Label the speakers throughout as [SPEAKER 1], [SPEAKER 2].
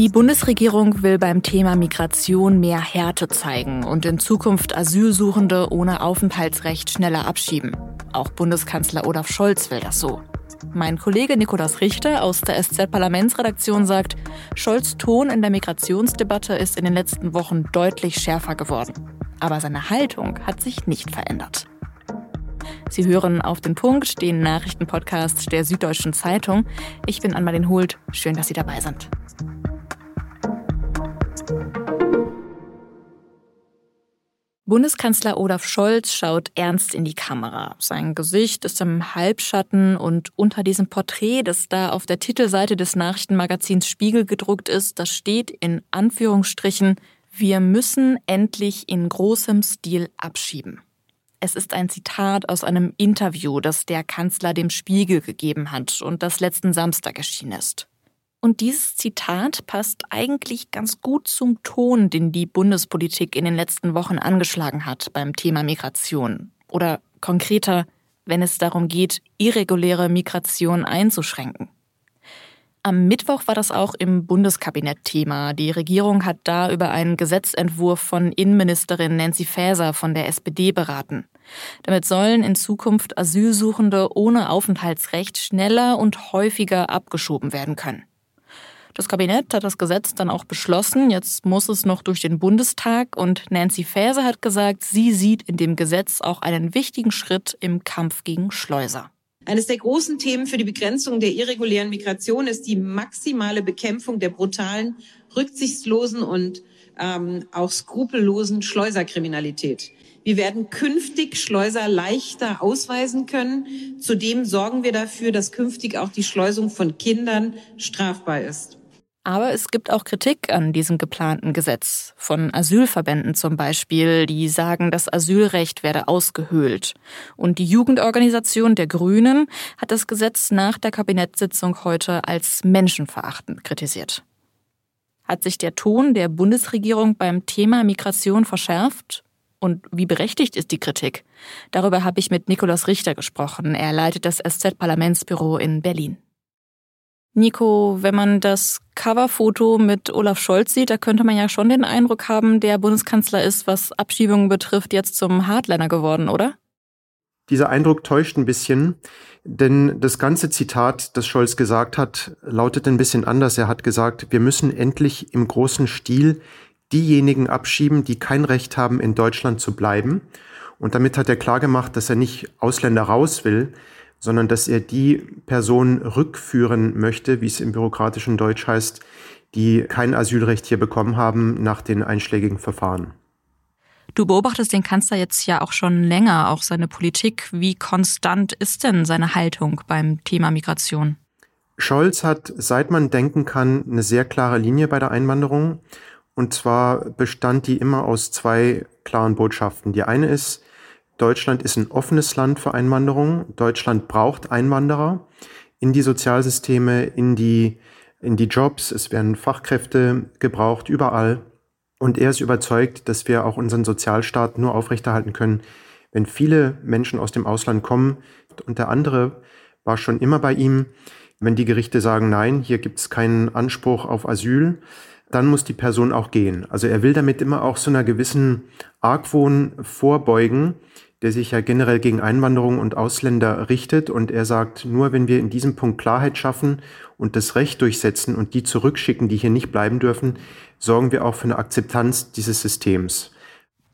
[SPEAKER 1] Die Bundesregierung will beim Thema Migration mehr Härte zeigen und in Zukunft Asylsuchende ohne Aufenthaltsrecht schneller abschieben. Auch Bundeskanzler Olaf Scholz will das so. Mein Kollege Nikolaus Richter aus der SZ-Parlamentsredaktion sagt, Scholz' Ton in der Migrationsdebatte ist in den letzten Wochen deutlich schärfer geworden. Aber seine Haltung hat sich nicht verändert. Sie hören auf den Punkt, den Nachrichtenpodcast der Süddeutschen Zeitung. Ich bin Anmalin Hult. Schön, dass Sie dabei sind. Bundeskanzler Olaf Scholz schaut ernst in die Kamera. Sein Gesicht ist im Halbschatten und unter diesem Porträt, das da auf der Titelseite des Nachrichtenmagazins Spiegel gedruckt ist, das steht in Anführungsstrichen, wir müssen endlich in großem Stil abschieben. Es ist ein Zitat aus einem Interview, das der Kanzler dem Spiegel gegeben hat und das letzten Samstag erschienen ist. Und dieses Zitat passt eigentlich ganz gut zum Ton, den die Bundespolitik in den letzten Wochen angeschlagen hat beim Thema Migration. Oder konkreter, wenn es darum geht, irreguläre Migration einzuschränken. Am Mittwoch war das auch im Bundeskabinett Thema. Die Regierung hat da über einen Gesetzentwurf von Innenministerin Nancy Faeser von der SPD beraten. Damit sollen in Zukunft Asylsuchende ohne Aufenthaltsrecht schneller und häufiger abgeschoben werden können. Das Kabinett hat das Gesetz dann auch beschlossen. Jetzt muss es noch durch den Bundestag. Und Nancy Faeser hat gesagt, sie sieht in dem Gesetz auch einen wichtigen Schritt im Kampf gegen Schleuser.
[SPEAKER 2] Eines der großen Themen für die Begrenzung der irregulären Migration ist die maximale Bekämpfung der brutalen, rücksichtslosen und ähm, auch skrupellosen Schleuserkriminalität. Wir werden künftig Schleuser leichter ausweisen können. Zudem sorgen wir dafür, dass künftig auch die Schleusung von Kindern strafbar ist.
[SPEAKER 1] Aber es gibt auch Kritik an diesem geplanten Gesetz. Von Asylverbänden zum Beispiel, die sagen, das Asylrecht werde ausgehöhlt. Und die Jugendorganisation der Grünen hat das Gesetz nach der Kabinettssitzung heute als menschenverachtend kritisiert. Hat sich der Ton der Bundesregierung beim Thema Migration verschärft? Und wie berechtigt ist die Kritik? Darüber habe ich mit Nikolaus Richter gesprochen. Er leitet das SZ-Parlamentsbüro in Berlin. Nico, wenn man das Coverfoto mit Olaf Scholz sieht, da könnte man ja schon den Eindruck haben, der Bundeskanzler ist, was Abschiebungen betrifft, jetzt zum Hardliner geworden, oder?
[SPEAKER 3] Dieser Eindruck täuscht ein bisschen, denn das ganze Zitat, das Scholz gesagt hat, lautet ein bisschen anders. Er hat gesagt, wir müssen endlich im großen Stil diejenigen abschieben, die kein Recht haben, in Deutschland zu bleiben. Und damit hat er klargemacht, dass er nicht Ausländer raus will, sondern dass er die Person rückführen möchte, wie es im bürokratischen Deutsch heißt, die kein Asylrecht hier bekommen haben nach den einschlägigen Verfahren.
[SPEAKER 1] Du beobachtest den Kanzler jetzt ja auch schon länger, auch seine Politik. Wie konstant ist denn seine Haltung beim Thema Migration?
[SPEAKER 3] Scholz hat, seit man denken kann, eine sehr klare Linie bei der Einwanderung. Und zwar bestand die immer aus zwei klaren Botschaften. Die eine ist, Deutschland ist ein offenes Land für Einwanderung. Deutschland braucht Einwanderer in die Sozialsysteme, in die, in die Jobs. Es werden Fachkräfte gebraucht, überall. Und er ist überzeugt, dass wir auch unseren Sozialstaat nur aufrechterhalten können, wenn viele Menschen aus dem Ausland kommen. Und der andere war schon immer bei ihm, wenn die Gerichte sagen, nein, hier gibt es keinen Anspruch auf Asyl, dann muss die Person auch gehen. Also er will damit immer auch so einer gewissen Argwohn vorbeugen, der sich ja generell gegen Einwanderung und Ausländer richtet. Und er sagt, nur wenn wir in diesem Punkt Klarheit schaffen und das Recht durchsetzen und die zurückschicken, die hier nicht bleiben dürfen, sorgen wir auch für eine Akzeptanz dieses Systems.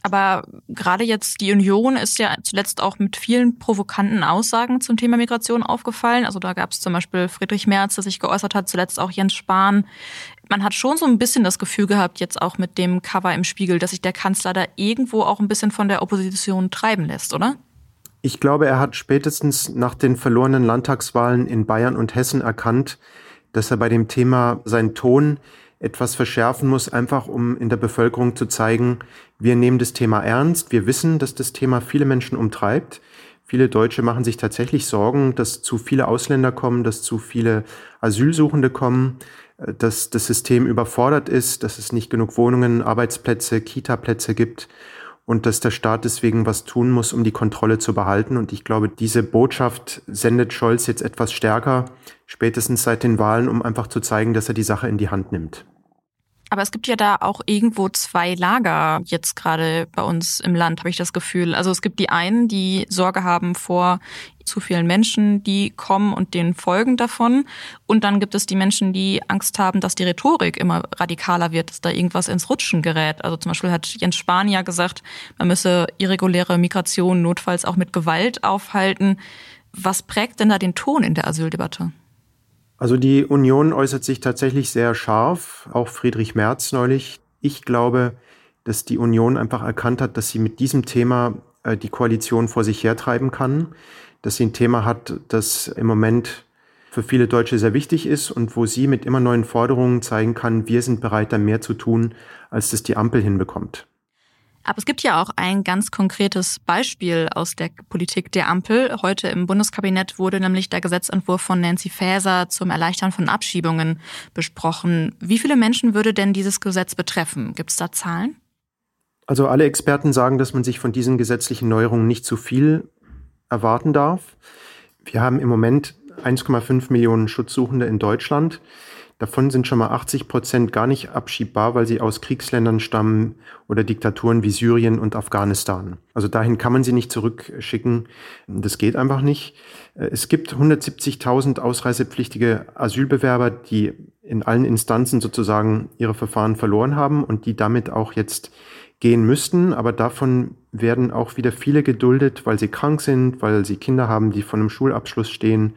[SPEAKER 1] Aber gerade jetzt die Union ist ja zuletzt auch mit vielen provokanten Aussagen zum Thema Migration aufgefallen. Also da gab es zum Beispiel Friedrich Merz, der sich geäußert hat, zuletzt auch Jens Spahn. Man hat schon so ein bisschen das Gefühl gehabt, jetzt auch mit dem Cover im Spiegel, dass sich der Kanzler da irgendwo auch ein bisschen von der Opposition treiben lässt, oder?
[SPEAKER 3] Ich glaube, er hat spätestens nach den verlorenen Landtagswahlen in Bayern und Hessen erkannt, dass er bei dem Thema seinen Ton etwas verschärfen muss, einfach um in der Bevölkerung zu zeigen, wir nehmen das Thema ernst, wir wissen, dass das Thema viele Menschen umtreibt. Viele Deutsche machen sich tatsächlich Sorgen, dass zu viele Ausländer kommen, dass zu viele Asylsuchende kommen, äh, dass das System überfordert ist, dass es nicht genug Wohnungen, Arbeitsplätze, Kitaplätze gibt und dass der Staat deswegen was tun muss, um die Kontrolle zu behalten. Und ich glaube, diese Botschaft sendet Scholz jetzt etwas stärker, spätestens seit den Wahlen, um einfach zu zeigen, dass er die Sache in die Hand nimmt.
[SPEAKER 1] Aber es gibt ja da auch irgendwo zwei Lager jetzt gerade bei uns im Land, habe ich das Gefühl. Also es gibt die einen, die Sorge haben vor zu vielen Menschen, die kommen und den Folgen davon. Und dann gibt es die Menschen, die Angst haben, dass die Rhetorik immer radikaler wird, dass da irgendwas ins Rutschen gerät. Also zum Beispiel hat Jens Spahn ja gesagt, man müsse irreguläre Migration notfalls auch mit Gewalt aufhalten. Was prägt denn da den Ton in der Asyldebatte?
[SPEAKER 3] Also die Union äußert sich tatsächlich sehr scharf, auch Friedrich Merz neulich. Ich glaube, dass die Union einfach erkannt hat, dass sie mit diesem Thema äh, die Koalition vor sich hertreiben kann, dass sie ein Thema hat, das im Moment für viele Deutsche sehr wichtig ist und wo sie mit immer neuen Forderungen zeigen kann, wir sind bereit, da mehr zu tun, als das die Ampel hinbekommt.
[SPEAKER 1] Aber es gibt ja auch ein ganz konkretes Beispiel aus der Politik der Ampel. Heute im Bundeskabinett wurde nämlich der Gesetzentwurf von Nancy Faeser zum Erleichtern von Abschiebungen besprochen. Wie viele Menschen würde denn dieses Gesetz betreffen? Gibt es da Zahlen?
[SPEAKER 3] Also alle Experten sagen, dass man sich von diesen gesetzlichen Neuerungen nicht zu viel erwarten darf. Wir haben im Moment 1,5 Millionen Schutzsuchende in Deutschland. Davon sind schon mal 80 Prozent gar nicht abschiebbar, weil sie aus Kriegsländern stammen oder Diktaturen wie Syrien und Afghanistan. Also dahin kann man sie nicht zurückschicken. Das geht einfach nicht. Es gibt 170.000 ausreisepflichtige Asylbewerber, die in allen Instanzen sozusagen ihre Verfahren verloren haben und die damit auch jetzt gehen müssten. Aber davon werden auch wieder viele geduldet, weil sie krank sind, weil sie Kinder haben, die von einem Schulabschluss stehen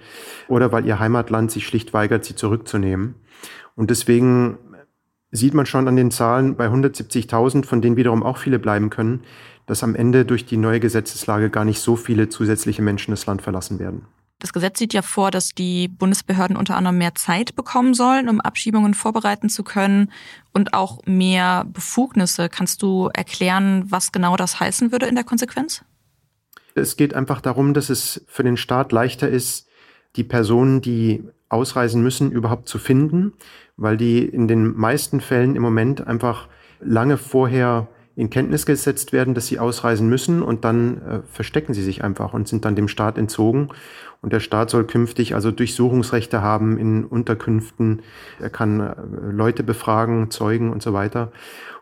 [SPEAKER 3] oder weil ihr Heimatland sich schlicht weigert, sie zurückzunehmen. Und deswegen sieht man schon an den Zahlen bei 170.000, von denen wiederum auch viele bleiben können, dass am Ende durch die neue Gesetzeslage gar nicht so viele zusätzliche Menschen das Land verlassen werden.
[SPEAKER 1] Das Gesetz sieht ja vor, dass die Bundesbehörden unter anderem mehr Zeit bekommen sollen, um Abschiebungen vorbereiten zu können und auch mehr Befugnisse. Kannst du erklären, was genau das heißen würde in der Konsequenz?
[SPEAKER 3] Es geht einfach darum, dass es für den Staat leichter ist, die Personen, die ausreisen müssen, überhaupt zu finden, weil die in den meisten Fällen im Moment einfach lange vorher in Kenntnis gesetzt werden, dass sie ausreisen müssen und dann äh, verstecken sie sich einfach und sind dann dem Staat entzogen. Und der Staat soll künftig also Durchsuchungsrechte haben in Unterkünften. Er kann äh, Leute befragen, Zeugen und so weiter.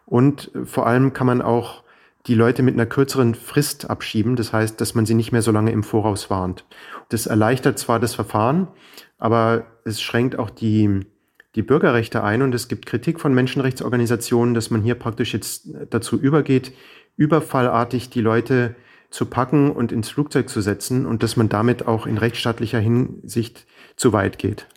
[SPEAKER 3] Und äh, vor allem kann man auch die Leute mit einer kürzeren Frist abschieben. Das heißt, dass man sie nicht mehr so lange im Voraus warnt. Das erleichtert zwar das Verfahren, aber es schränkt auch die, die Bürgerrechte ein und es gibt Kritik von Menschenrechtsorganisationen, dass man hier praktisch jetzt dazu übergeht, überfallartig die Leute zu packen und ins Flugzeug zu setzen und dass man damit auch in rechtsstaatlicher Hinsicht zu weit geht.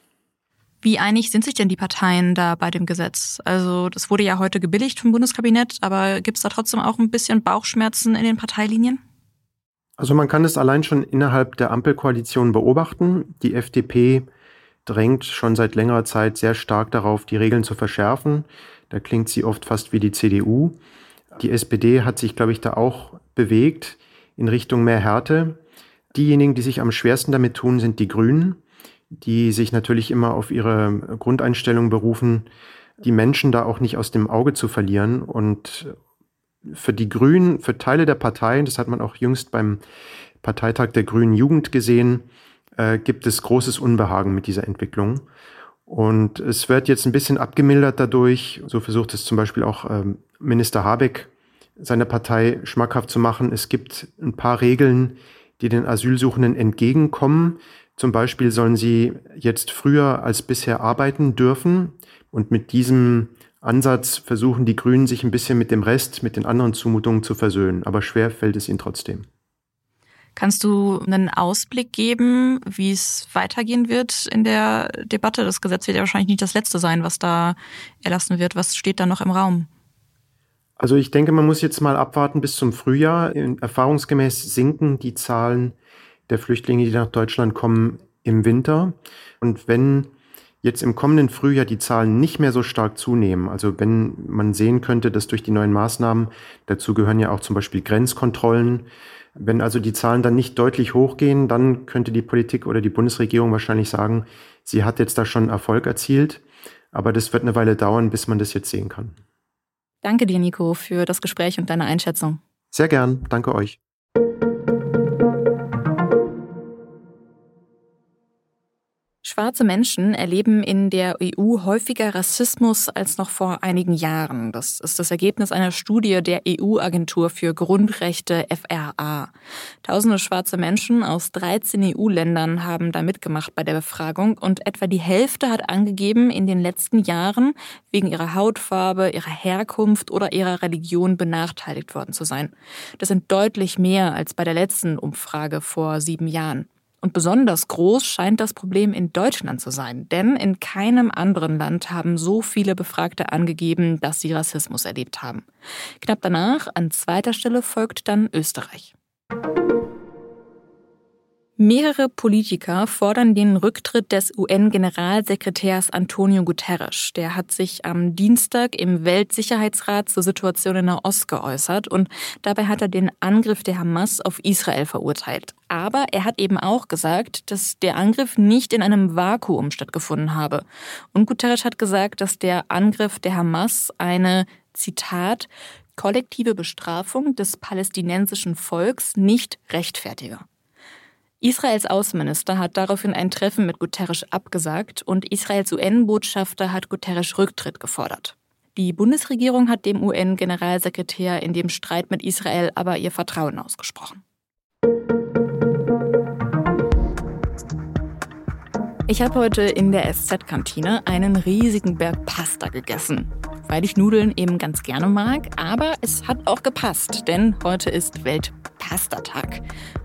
[SPEAKER 1] Wie einig sind sich denn die Parteien da bei dem Gesetz? Also das wurde ja heute gebilligt vom Bundeskabinett, aber gibt es da trotzdem auch ein bisschen Bauchschmerzen in den Parteilinien?
[SPEAKER 3] Also man kann es allein schon innerhalb der Ampelkoalition beobachten. Die FDP drängt schon seit längerer Zeit sehr stark darauf, die Regeln zu verschärfen. Da klingt sie oft fast wie die CDU. Die SPD hat sich, glaube ich, da auch bewegt in Richtung mehr Härte. Diejenigen, die sich am schwersten damit tun, sind die Grünen die sich natürlich immer auf ihre Grundeinstellung berufen, die Menschen da auch nicht aus dem Auge zu verlieren. Und für die Grünen, für Teile der Partei, das hat man auch jüngst beim Parteitag der Grünen Jugend gesehen, äh, gibt es großes Unbehagen mit dieser Entwicklung. Und es wird jetzt ein bisschen abgemildert dadurch. So versucht es zum Beispiel auch ähm, Minister Habeck, seiner Partei schmackhaft zu machen. Es gibt ein paar Regeln, die den Asylsuchenden entgegenkommen. Zum Beispiel sollen sie jetzt früher als bisher arbeiten dürfen. Und mit diesem Ansatz versuchen die Grünen sich ein bisschen mit dem Rest, mit den anderen Zumutungen zu versöhnen. Aber schwer fällt es ihnen trotzdem.
[SPEAKER 1] Kannst du einen Ausblick geben, wie es weitergehen wird in der Debatte? Das Gesetz wird ja wahrscheinlich nicht das letzte sein, was da erlassen wird. Was steht da noch im Raum?
[SPEAKER 3] Also ich denke, man muss jetzt mal abwarten bis zum Frühjahr. Erfahrungsgemäß sinken die Zahlen der Flüchtlinge, die nach Deutschland kommen, im Winter. Und wenn jetzt im kommenden Frühjahr die Zahlen nicht mehr so stark zunehmen, also wenn man sehen könnte, dass durch die neuen Maßnahmen, dazu gehören ja auch zum Beispiel Grenzkontrollen, wenn also die Zahlen dann nicht deutlich hochgehen, dann könnte die Politik oder die Bundesregierung wahrscheinlich sagen, sie hat jetzt da schon Erfolg erzielt. Aber das wird eine Weile dauern, bis man das jetzt sehen kann.
[SPEAKER 1] Danke dir, Nico, für das Gespräch und deine Einschätzung.
[SPEAKER 3] Sehr gern. Danke euch.
[SPEAKER 1] Schwarze Menschen erleben in der EU häufiger Rassismus als noch vor einigen Jahren. Das ist das Ergebnis einer Studie der EU-Agentur für Grundrechte FRA. Tausende schwarze Menschen aus 13 EU-Ländern haben da mitgemacht bei der Befragung und etwa die Hälfte hat angegeben, in den letzten Jahren wegen ihrer Hautfarbe, ihrer Herkunft oder ihrer Religion benachteiligt worden zu sein. Das sind deutlich mehr als bei der letzten Umfrage vor sieben Jahren. Und besonders groß scheint das Problem in Deutschland zu sein, denn in keinem anderen Land haben so viele Befragte angegeben, dass sie Rassismus erlebt haben. Knapp danach, an zweiter Stelle, folgt dann Österreich. Mehrere Politiker fordern den Rücktritt des UN-Generalsekretärs Antonio Guterres. Der hat sich am Dienstag im Weltsicherheitsrat zur Situation in Nahost geäußert und dabei hat er den Angriff der Hamas auf Israel verurteilt. Aber er hat eben auch gesagt, dass der Angriff nicht in einem Vakuum stattgefunden habe. Und Guterres hat gesagt, dass der Angriff der Hamas eine, Zitat, kollektive Bestrafung des palästinensischen Volks nicht rechtfertige. Israels Außenminister hat daraufhin ein Treffen mit Guterres abgesagt und Israels UN-Botschafter hat Guterres Rücktritt gefordert. Die Bundesregierung hat dem UN-Generalsekretär in dem Streit mit Israel aber ihr Vertrauen ausgesprochen. Ich habe heute in der SZ-Kantine einen riesigen Berg Pasta gegessen, weil ich Nudeln eben ganz gerne mag, aber es hat auch gepasst, denn heute ist Welt Pastatag.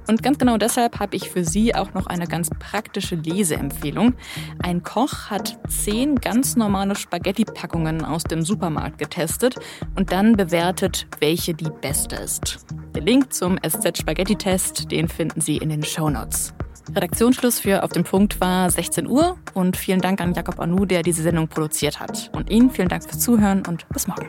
[SPEAKER 1] Und ganz genau deshalb habe ich für Sie auch noch eine ganz praktische Leseempfehlung. Ein Koch hat zehn ganz normale Spaghetti-Packungen aus dem Supermarkt getestet und dann bewertet, welche die beste ist. Der Link zum SZ-Spaghetti-Test, den finden Sie in den Show Notes. Redaktionsschluss für Auf dem Punkt war 16 Uhr und vielen Dank an Jakob Anu, der diese Sendung produziert hat. Und Ihnen vielen Dank fürs Zuhören und bis morgen.